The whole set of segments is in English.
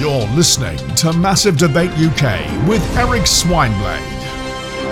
You're listening to Massive Debate UK with Eric Swineblade.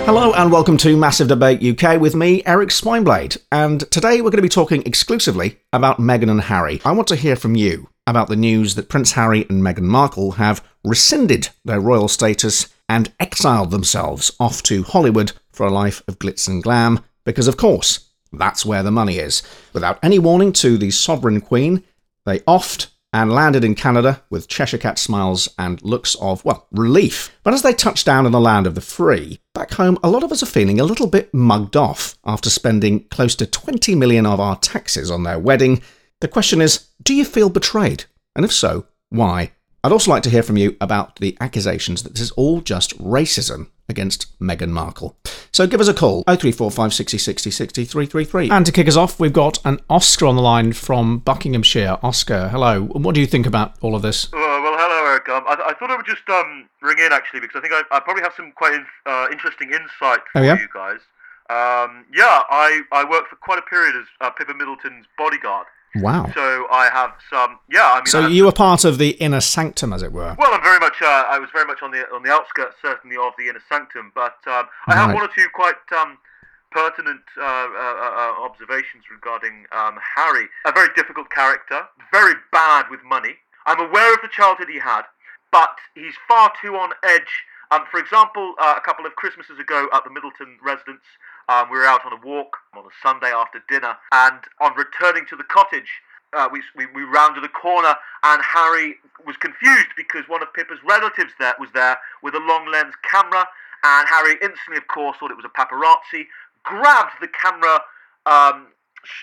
Hello and welcome to Massive Debate UK with me, Eric Swineblade. And today we're going to be talking exclusively about Meghan and Harry. I want to hear from you about the news that Prince Harry and Meghan Markle have rescinded their royal status and exiled themselves off to Hollywood for a life of glitz and glam, because of course, that's where the money is. Without any warning to the sovereign queen, they offed and landed in Canada with Cheshire Cat smiles and looks of, well, relief. But as they touch down in the land of the free, back home, a lot of us are feeling a little bit mugged off after spending close to 20 million of our taxes on their wedding. The question is, do you feel betrayed? And if so, why? I'd also like to hear from you about the accusations that this is all just racism against Meghan Markle. So give us a call, 0345 60 60 60 333. And to kick us off, we've got an Oscar on the line from Buckinghamshire. Oscar, hello. What do you think about all of this? Uh, well, hello, Eric. Um, I, I thought I would just um, ring in actually because I think I, I probably have some quite uh, interesting insight for Oh, yeah? you guys. Um, yeah, I, I worked for quite a period as uh, Pippa Middleton's bodyguard, Wow. so I have some. Yeah, I mean, So you were part of the inner sanctum, as it were. Well, I'm very much. Uh, I was very much on the on the outskirts, certainly, of the inner sanctum. But um, I have one or two quite um, pertinent uh, uh, uh, observations regarding um, Harry. A very difficult character, very bad with money. I'm aware of the childhood he had, but he's far too on edge. Um, for example, uh, a couple of Christmases ago at the Middleton residence, um, we were out on a walk on a Sunday after dinner, and on returning to the cottage, uh, we, we, we rounded a corner and Harry was confused because one of Pippa's relatives there was there with a long lens camera and Harry instantly of course thought it was a paparazzi grabbed the camera um,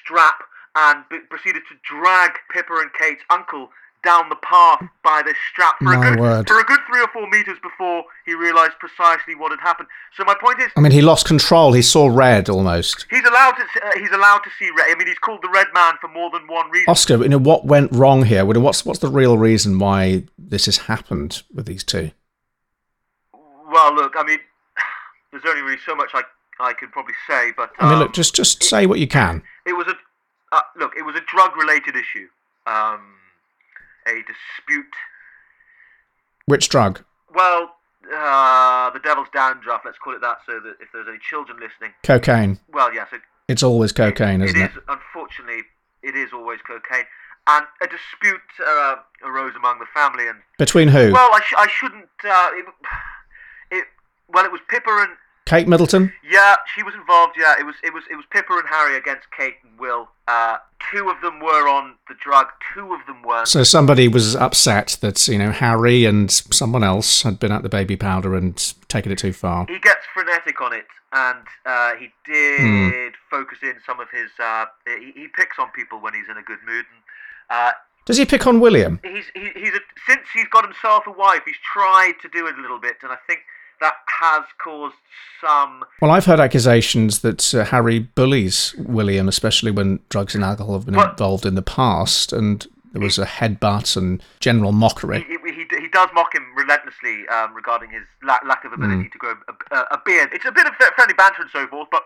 strap and b- proceeded to drag Pippa and Kate's uncle down the path by this strap for My a good word. for a good three or four meters before he realized precisely what had happened so my point is I mean, he lost control. He saw red almost. He's allowed to. Uh, he's allowed to see red. I mean, he's called the Red Man for more than one reason. Oscar, you know, what went wrong here? What's, what's the real reason why this has happened with these two? Well, look, I mean, there's only really so much I I could probably say, but I mean, um, look, just, just say what you can. it was a uh, look. It was a drug-related issue. Um, a dispute. Which drug? Well, uh, the devil's dandruff. Let's call it that, so that if there's any children listening, Cocaine. well, yes, it, It's always cocaine, isn't it? It is. Unfortunately, it is always cocaine. And a dispute uh, arose among the family, and Between who? Well, I, sh- I shouldn't. Uh, it, it. Well, it was Pippa and Kate Middleton? yeah, she was involved. Yeah, it was. It was. It was Pippa and Harry against Kate and Will. Uh, two of them were on the drug. Two of them weren't. So somebody was upset that, you know, Harry and someone else had been at the baby powder and taken it too far. He gets frenetic on it, and uh, he did Hmm. focus in some of his. Uh, he, he picks on people when he's in a good mood. And, uh, Does he pick on William? he's he, he's a, since he's got himself a wife, he's tried to do it a little bit, and I think that has caused some. Well, I've heard accusations that uh, Harry bullies William, especially when drugs and alcohol have been What? involved in the past, and there was a headbutt and general mockery. he, he, he does mock him relentlessly um, regarding his la- lack of ability Hmm. to grow a, a, a beard. It's a bit of friendly banter and so forth, but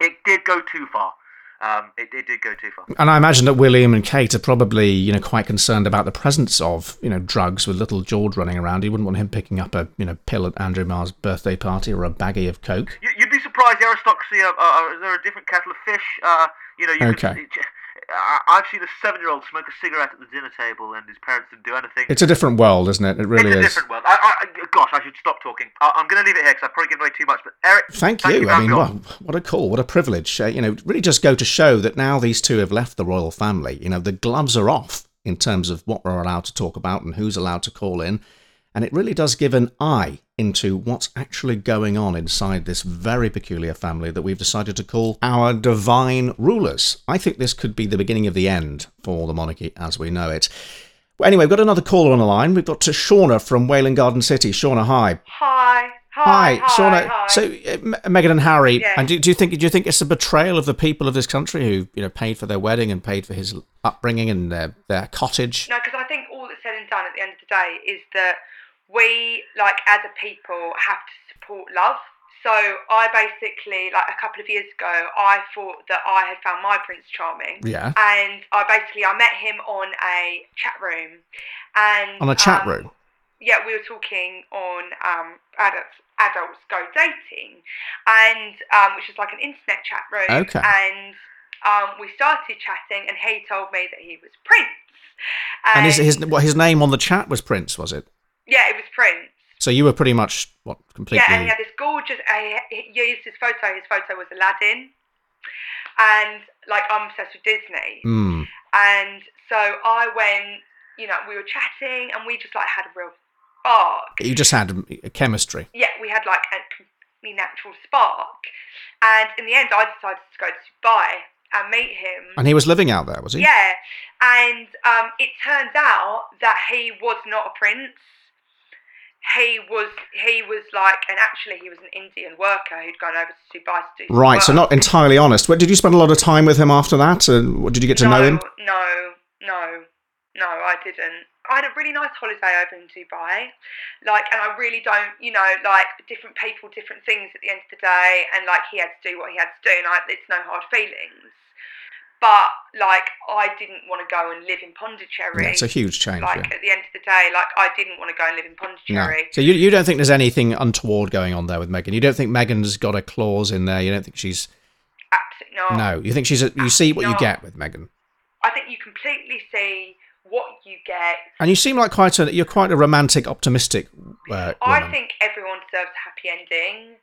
it did go too far. Um, it, it did go too far. And I imagine that William and Kate are probably, you know, quite concerned about the presence of, you know, drugs with little George running around. He wouldn't want him picking up a, you know, pill at Andrew Marr's birthday party or a baggie of coke. You, you'd be surprised. The aristocracy are, are, are they're a different kettle of fish. Uh, you know, you Okay. Could, I've seen a seven-year-old smoke a cigarette at the dinner table, and his parents didn't do anything. It's a different world, isn't it? It really it's a is. different world. I, I, gosh, I should stop talking. I, I'm going to leave it here because I've probably given away too much. But Eric, Thank, thank you. you I mean, well, what a call, what a privilege. Uh, you know, really just go to show that now these two have left the royal family. You know, the gloves are off in terms of what we're allowed to talk about and who's allowed to call in. And it really does give an eye into what's actually going on inside this very peculiar family that we've decided to call our divine rulers. I think this could be the beginning of the end for the monarchy as we know it. Well, anyway, we've got another caller on the line. We've got to Shauna from Welwyn Garden City. Shauna, hi. Hi. Hi, Hi. Shauna. hi. So, uh, Meghan and Harry, Yeah. and do, do you think do you think it's a betrayal of the people of this country who you know paid for their wedding and paid for his upbringing and their their cottage? No, because I think all that's said and done at the end of the day is that we, like as a people, have to support love. So I basically, like a couple of years ago, I thought that I had found my Prince Charming. Yeah, And I basically I met him on a chat room, and on a chat um, room. yeah, we were talking on um, adults adults go dating, and um, which is like an internet chat room. Okay. And um, we started chatting, and he told me that he was Prince. And his his what his name on the chat was Prince, was it? Yeah, it was Prince. So you were pretty much what completely. Yeah, and he had this gorgeous. Uh, he used his photo. His photo was Aladdin, and like I'm obsessed with Disney. Hmm. And so I went. You know, we were chatting, and we just like had a real spark. You just had a chemistry. Yeah, we had like a completely natural spark. And in the end, I decided to go to Dubai and meet him. And he was living out there, was he? Yeah, and um, it turns out that he was not a prince. He was he was like, and actually he was an Indian worker who'd gone over to Dubai to do Right. So not entirely honest. What did you spend a lot of time with him after that? And what did you get to no, know him? No, no, no, I didn't. I had a really nice holiday over in Dubai. Like, and I really don't, you know, like different people, different things at the end of the day. And like, he had to do what he had to do, and I, it's no hard feelings. But like, I didn't want to go and live in Pondicherry. Yeah, it's a huge change. like yeah. at the end day, like I didn't want to go and live in No. So you, you don't think there's anything untoward going on there with Meghan? You don't think Meghan's got a clause in there? You don't think she's Absolutely not. no? You think she's a, you see what you get with Meghan, I think you completely see what you get. and you seem like quite a you're quite a romantic, optimistic uh, I think everyone deserves a happy ending.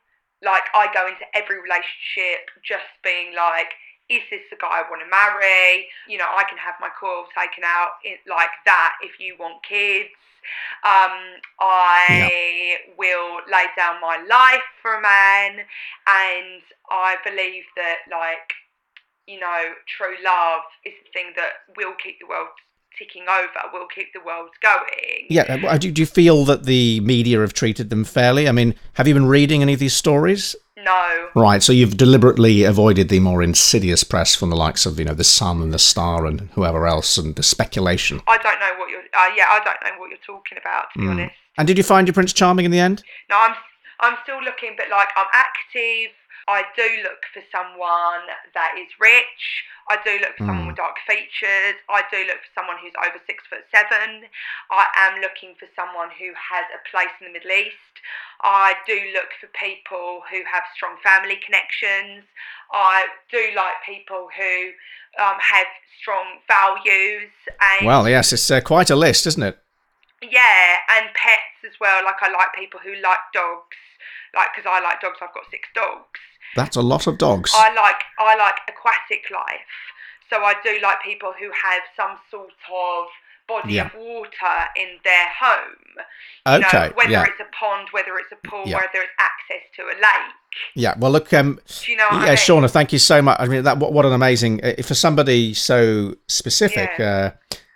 Like I go into every relationship just being like, is this the guy I want to marry? You know, I can have my coil taken out in, like that if you want kids. Um, I will lay down my life for a man, and I believe that like, you know, true love is the thing that will keep the world ticking over, will keep the world going. Yeah, uh, do, do you feel that the media have treated them fairly? I mean, have you been reading any of these stories? No. Right, so you've deliberately avoided the more insidious press from the likes of, you know, the Sun and the Star and whoever else, and the speculation. I don't know what you're. Uh, yeah, I don't know what you're talking about. To be Mm. honest, And did you find your Prince Charming in the end? no, I'm. I'm still looking, but like I'm active. I do look for someone that is rich. I do look for someone Mm. with dark features. I do look for someone who's over six foot seven. I am looking for someone who has a place in the Middle East. I do look for people who have strong family connections. I do like people who um, have strong values and Well, yes, it's uh, quite a list, isn't it? Yeah, and pets as well. Like I like people who like dogs. Like because I like dogs, I've got six dogs. That's a lot of dogs. I like I like aquatic life. So I do like people who have some sort of body Yeah. of water in their home. You know, Okay, whether yeah. it's a pond, whether it's a pool, Yeah. whether it's access to a lake. Yeah, well, look, um, you know yeah, I mean? Shauna, thank you so much. I mean, that what, what an amazing uh, for somebody so specific. Uh,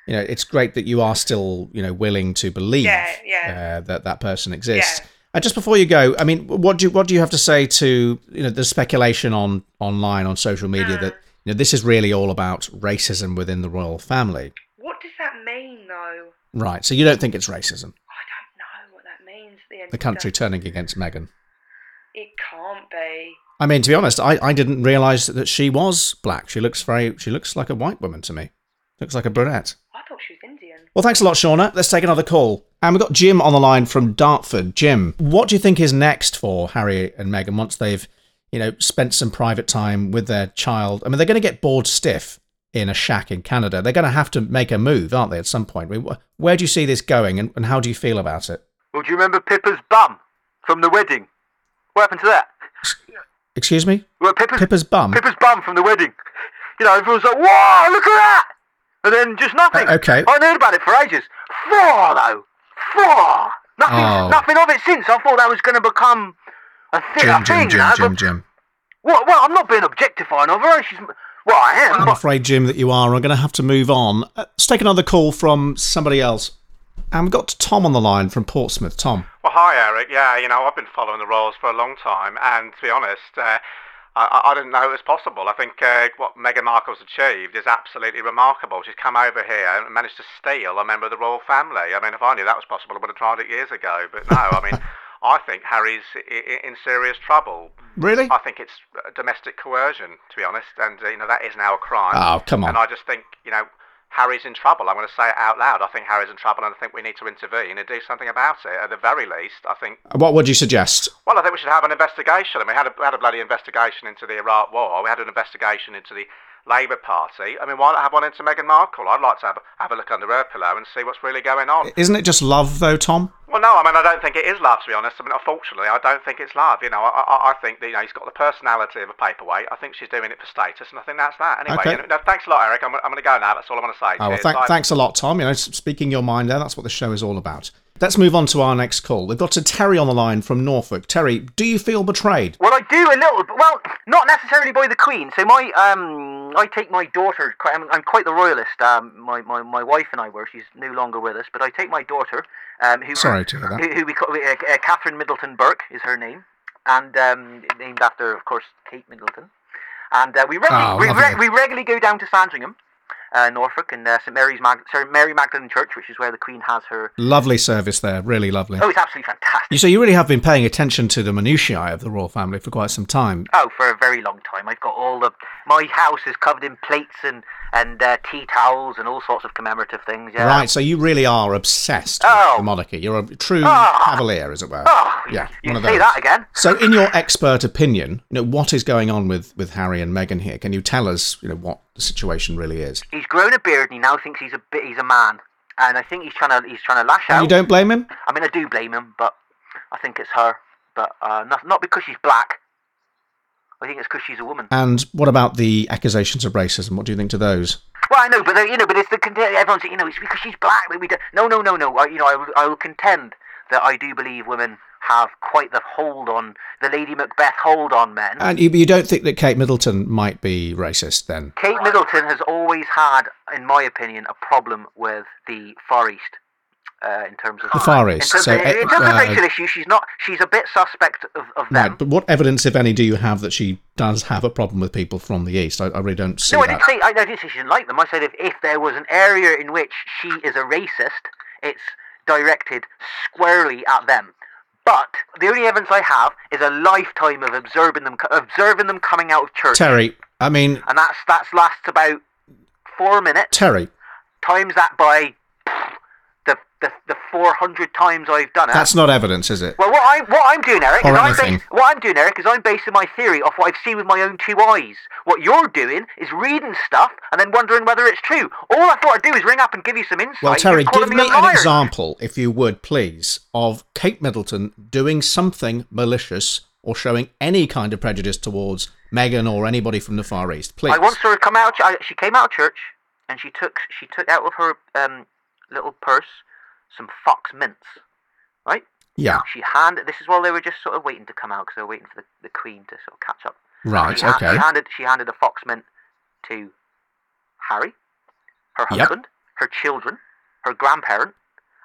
you know, it's great that you are still, you know, willing to believe. Uh, that that person exists. And just before you go, I mean, what do you, what do you have to say to you know the speculation on online on social media Mm. that you know this is really all about racism within the royal family, What does that mean, though? right? So you don't think it's racism, I don't know what that means. At the end the country turning against Meghan? It can't be. I mean, to be honest, I, I didn't realise that she was black. She looks very she looks like a white woman to me. Looks like a brunette. I thought she was Indian. Well, thanks a lot, Shauna. Let's take another call. And we've got Jim on the line from Dartford. Jim, what do you think is next for Harry and Meghan once they've, you know, spent some private time with their child? I mean, they're going to get bored stiff in a shack in Canada. They're going to have to make a move, aren't they, at some point? I mean, where do you see this going and, and how do you feel about it? Well, do you remember Pippa's bum from the wedding? What happened to that? Excuse me? Well, Pippa's, Pippa's bum? Pippa's bum from the wedding. You know, everyone's like, whoa, look at that! And then just nothing. Uh, okay. I heard about it for ages. Four, though. Four. Nothing, Oh. nothing of it since. I thought that was going to become a, thi- Jim, a Jim, thing. Jim, you know, Jim, Jim. Well, well, I'm not being objectifying of her. She's, well, I am. I'm but- afraid, Jim, that you are. I'm going to have to move on. Uh, let's take another call from somebody else. And we've got Tom on the line from Portsmouth. Tom. Well, hi, Eric. Yeah, you know, I've been following the Royals for a long time, and to be honest, uh, I, I didn't know it was possible. I think uh, what Meghan Markle's achieved is absolutely remarkable. She's come over here and managed to steal a member of the royal family. I mean, if I knew that was possible, I would have tried it years ago. But no, I mean, I think Harry's in serious trouble. Really? I think it's uh, domestic coercion, to be honest, and uh, you know that is now a crime. Oh, come on. And I just think, you know, Harry's in trouble. I'm going to say it out loud. I think Harry's in trouble, and I think we need to intervene and do something about it. At the very least, I think. Uh, what would you suggest? Well, I think we should have an investigation. I mean, we had a, we had a bloody investigation into the Iraq War. We had an investigation into the Labour Party. I mean, why not have one into Meghan Markle? I'd like to have, have a look under her pillow and see what's really going on. Isn't it just love, though, Tom? Well, no, I mean, I don't think it is love, to be honest. I mean, unfortunately, I don't think it's love. You know, I, I, I think that, you know, he's got the personality of a paperweight. I think she's doing it for status, and I think that's that. Anyway, Okay. you know, no, thanks a lot, Eric. I'm, I'm going to go now. That's all I'm going to say. Oh, well, Cheers. thank, thanks a lot, Tom. You know, speaking your mind there, that's what the show is all about. Let's move on to our next call. We've got to Terry on the line from Norfolk. Terry, do you feel betrayed? Well, I do a little, but well, not necessarily by the Queen. So my, um, I take my daughter. I'm, I'm quite the royalist. Um, my, my, my wife and I were. She's no longer with us, but I take my daughter, um, who Sorry to hear that. who, who we call uh, uh, Catherine Middleton Burke is her name, and um, named after, of course, Kate Middleton. And uh, we regularly, Oh, we, re- we regularly go down to Sandringham, uh, Norfolk, and uh, St Mary's Mag- Sorry, Mary Magdalene Church, which is where the Queen has her. Lovely service there, really lovely. Oh, it's absolutely fantastic. You so you really have been paying attention to the minutiae of the royal family for quite some time. Oh, for a very long time. I've got all the. My house is covered in plates and and uh, tea towels and all sorts of commemorative things. Yeah. Right, so you really are obsessed Oh. with the monarchy. You're a true Oh. cavalier, as it were. Oh, yeah, you one of say that again. So, in your expert opinion, you know what is going on with, with Harry and Meghan here? Can you tell us, you know, what the situation really is? He's grown a beard and he now thinks he's a bit. He's a man, and I think he's trying to he's trying to lash And out. you don't blame him? I mean, I do blame him, but I think it's her. But uh, not not because she's black. I think it's because she's a woman. And what about the accusations of racism? What do you think to those? Well, I know, but uh, you know, but it's the everyone's you know it's because she's black we do. No, no, no, no. I, you know, I will, I will contend that I do believe women have quite the hold on the Lady Macbeth hold on men. And you, you don't think that Kate Middleton might be racist then? Kate Middleton has always had, in my opinion, a problem with the Far East. Uh, in terms of The Far in East, terms, so, of, in uh, terms of uh, racial issues, she's not. She's a bit suspect of, of them. Right, but what evidence, if any, do you have that she does have a problem with people from the East? I, I really don't see No, I that. didn't say. I, I didn't say she didn't like them. I said if, if there was an area in which she is a racist, it's directed squarely at them. But the only evidence I have is a lifetime of observing them, observing them coming out of church, Terry, I mean, and that's that's lasts about four minutes. Terry, Times that by 400 times I've done it. That's not evidence, is it? Well, what I'm what I'm doing, Eric, or is. I'm bas- what I'm doing, Eric, is I'm basing my theory off what I've seen with my own two eyes. What you're doing is reading stuff and then wondering whether it's true. All I thought I'd do is ring up and give you some insight. Well, Terry, give me, me an example, if you would, please, of Kate Middleton doing something malicious or showing any kind of prejudice towards Meghan or anybody from the Far East. Please. I once saw her come out. I, she came out of church and she took she took out of her um, little purse some fox mints. Right? yeah, She handed. This is while they were just sort of waiting to come out because they were waiting for the, the Queen to sort of catch up. right, She, ha- okay. she handed she handed a fox mint to Harry, her Yep. husband, her children, her grandparent,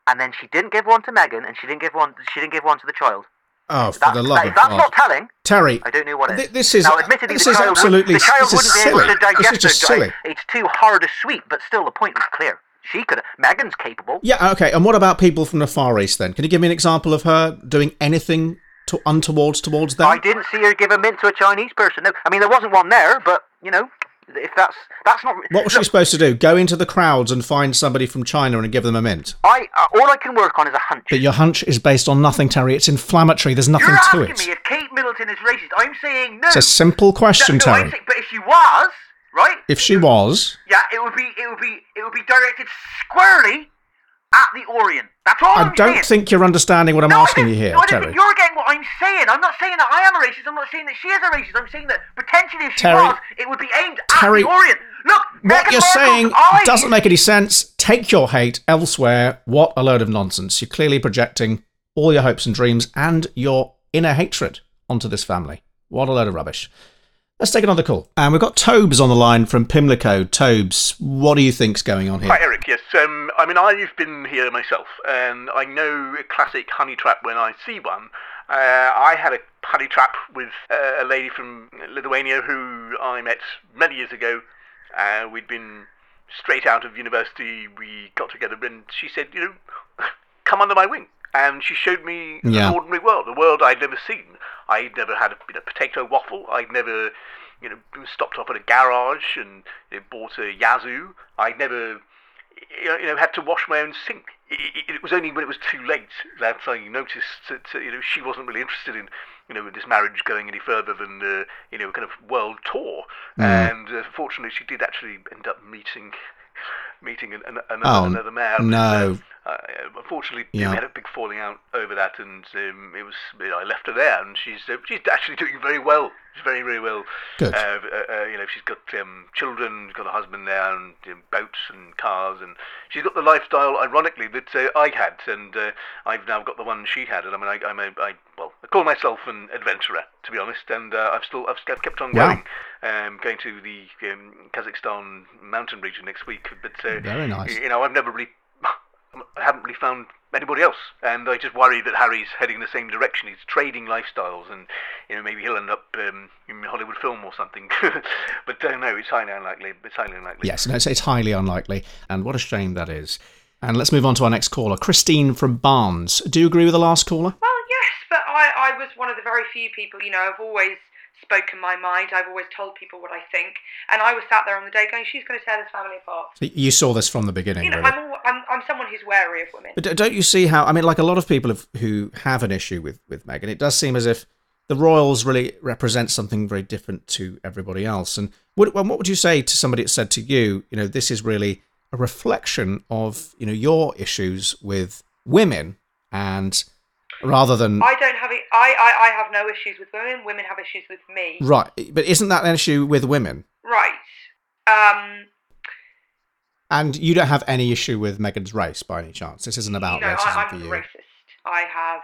and then she didn't give one to Meghan, and she didn't give one. She didn't give one to the child. Oh, for That- the love that- of that's God. not telling. Terry, I don't know what it Th- this is- now, admittedly, this the is child absolutely- Would, the child is wouldn't be able silly. to digest This is just it. silly. It's too hard to sweet, but still, the point was clear. She could. Meghan's capable. Yeah, okay. And what about people from the Far East then? Can you give me an example of her doing anything to untowards towards them? I didn't see her give a mint to a Chinese person. No, I mean there wasn't one there, but you know, if that's that's not. What was she supposed to do? Go into the crowds and find somebody from China and give them a mint? I uh, all I can work on is a hunch. But your hunch is based on nothing, Terry. It's inflammatory. There's nothing You're to asking it. me if Kate Middleton is racist. I'm saying no. It's a simple question, no, no, Terry. saying- but if she was, right? If she was, Yeah, it would be, it would be, it would be directed squarely at the Orient. That's all I am don't saying. think you're understanding what I'm No, asking you here, no, I don't Terry. you're getting what I'm saying. I'm not saying that I am a racist. I'm not saying that she is a racist. I'm saying that potentially if she Terry- was, it would be aimed Terry, at the Orient. Look, What Meghan you're saying eyes- doesn't make any sense. Take your hate elsewhere. What a load of nonsense. You're clearly projecting all your hopes and dreams and your inner hatred onto this family. What a load of rubbish. Let's take another call. And we've got Tobes on the line from Pimlico. Tobes, what do you think's going on here? Hi, Eric. Yes, um, I mean, I've been here myself, and I know a classic honey trap when I see one. Uh, I had a honey trap with uh, a lady from Lithuania who I met many years ago. Uh, we'd been straight out of university. We got together, and she said, "You know, come under my wing." And she showed me Yeah. an ordinary world, a world I'd never seen. I'd never had a you know, potato waffle. I'd never, you know, stopped off at a garage and you know, bought a Yazoo. I'd never you know, had to wash my own sink. It, it, was only when it was too late that I noticed that uh, you know she wasn't really interested in you know this marriage going any further than uh, you know kind of world tour. Mm. And uh, fortunately, she did actually end up meeting meeting an, an, another, oh, another man. No. Uh, unfortunately, yeah. we had a big falling out over that, and um, it was you know, I left her there, and she's uh, she's actually doing very well. She's very very well. Good. Uh, uh, uh you know, she's got um, children, got a husband there, and um, boats and cars, and she's got the lifestyle, ironically, that uh, I had, and I've now got the one she had. And I mean, I, I'm a, I well, I call myself an adventurer, to be honest, and I've still I've, I've kept on going. Wow. Um, going to the um, Kazakhstan mountain region next week, but very nice. You know, I've never really I haven't really found anybody else, and I just worry that Harry's heading the same direction. He's trading lifestyles, and you know maybe he'll end up um, in a Hollywood film or something. but uh, no, it's highly unlikely. It's highly unlikely. Yes, no, it's, it's highly unlikely, and what a shame that is. And let's move on to our next caller, Christine from Barnes. Do you agree with the last caller? Well, yes, but I, I was one of the very few people. You know, I've always spoken my mind. I've always told people what I think, and I was sat there on the day going, "She's going to tear this family apart." So you saw this from the beginning. You know, really. I'm, all, I'm, I'm someone who's wary of women. But don't you see how? I mean, like a lot of people have, who have an issue with with Meghan, it does seem as if the royals really represent something very different to everybody else. And what, what would you say to somebody that said to you, you know, this is really a reflection of you know your issues with women and rather than I don't have it. I, I I have no issues with women. Women have issues with me. Right, but isn't that an issue with women? Right. Um. And you don't have any issue with Meghan's race by any chance. This isn't about you know, racism I, for you. racist. I have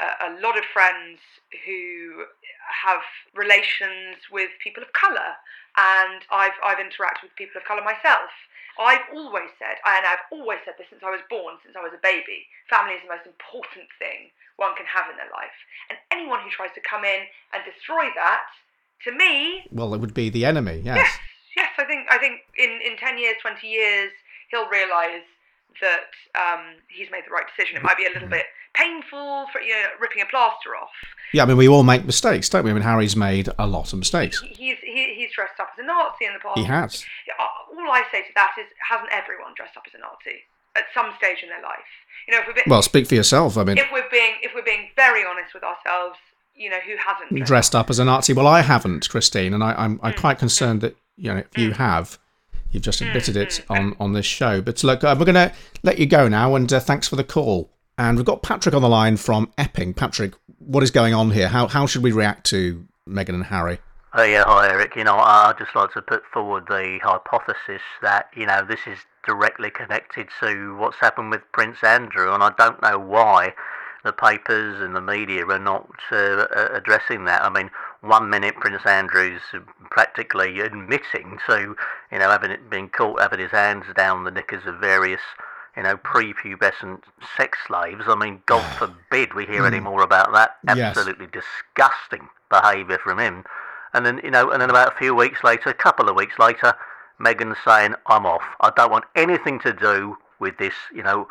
a, a lot of friends who have relations with people of colour, and I've I've interacted with people of colour myself. I've always said, and I've always said this since I was born, since I was a baby, family is the most important thing one can have in their life. And anyone who tries to come in and destroy that, to me, well, it would be the enemy. Yes. Yes. I think. I think in in ten years, twenty years, he'll realise that um, he's made the right decision. It might be a little bit painful for you know ripping a plaster off. Yeah, I mean we all make mistakes, don't we? I mean Harry's made a lot of mistakes. He's he, he's dressed up as a Nazi in the past. He has. All I say to that is, hasn't everyone dressed up as a Nazi at some stage in their life? You know, if we're being, well, speak for yourself. I mean, if we're being if we're being very honest with ourselves, you know, who hasn't dressed, dressed up as a Nazi? Well, I haven't, Christine, and I, am I'm, I'm mm. quite concerned that you know if you mm. have. You've just admitted it on, on this show. But look, uh, we're going to let you go now, and uh, thanks for the call. And we've got Patrick on the line from Epping. Patrick, what is going on here? How, how should we react to Meghan and Harry? Oh yeah, hi Eric. You know, I'd just like to put forward the hypothesis that you know this is directly connected to what's happened with Prince Andrew, and I don't know why the papers and the media are not uh, addressing that. I mean, one minute Prince Andrew's practically admitting to, you know, having been caught having his hands down the knickers of various, you know, prepubescent sex slaves. I mean, God forbid we hear any hmm. more about that. Absolutely yes. disgusting behaviour from him. And then, you know, and then about a few weeks later, a couple of weeks later, Meghan's saying, I'm off. I don't want anything to do with this, you know,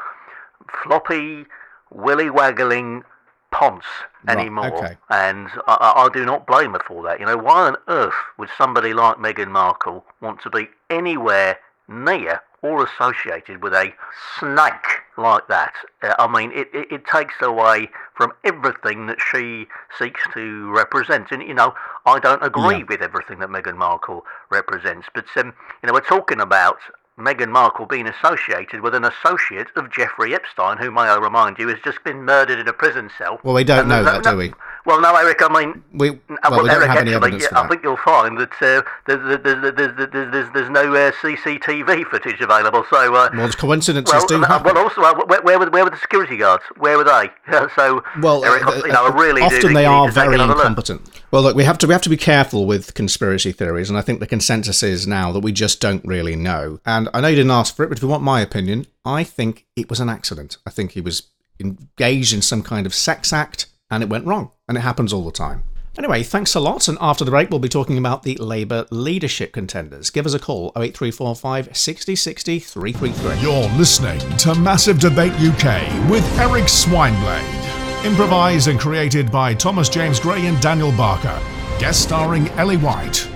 floppy, willy waggling ponce anymore. Right, okay. And I, I, do not blame her for that. You know, why on earth would somebody like Meghan Markle want to be anywhere near or associated with a snake like that. Uh, I mean, it, it, it, takes away from everything that she seeks to represent. And, you know, I don't agree yeah. with everything that Meghan Markle represents. But, um, you know, we're talking about Meghan Markle being associated with an associate of Jeffrey Epstein, who, may I remind you, has just been murdered in a prison cell. Well, we don't know that, no, do we? Well, no, Eric. I mean, we, well, we don't Eric, have any evidence actually, I think you'll find that uh, there's, there's, there's, there's, there's no uh, CCTV footage available. So, uh, well, coincidences well, do happen. Well, also, uh, where, where, were, where were the security guards? Where were they? so, well, Eric, uh, you know, I really often they are very incompetent. Look. Well, look, we have to we have to be careful with conspiracy theories, and I think the consensus is now that we just don't really know. And I know you didn't ask for it, but if you want my opinion, I think it was an accident. I think he was engaged in some kind of sex act and it went wrong. And it happens all the time. Anyway, thanks a lot. And after the break, we'll be talking about the Labour leadership contenders. Give us a call 08345 60 60 333. You're listening to Massive Debate UK with Eric Swineblade. Improvised and created by Thomas James Gray and Daniel Barker. Guest starring Ellie White.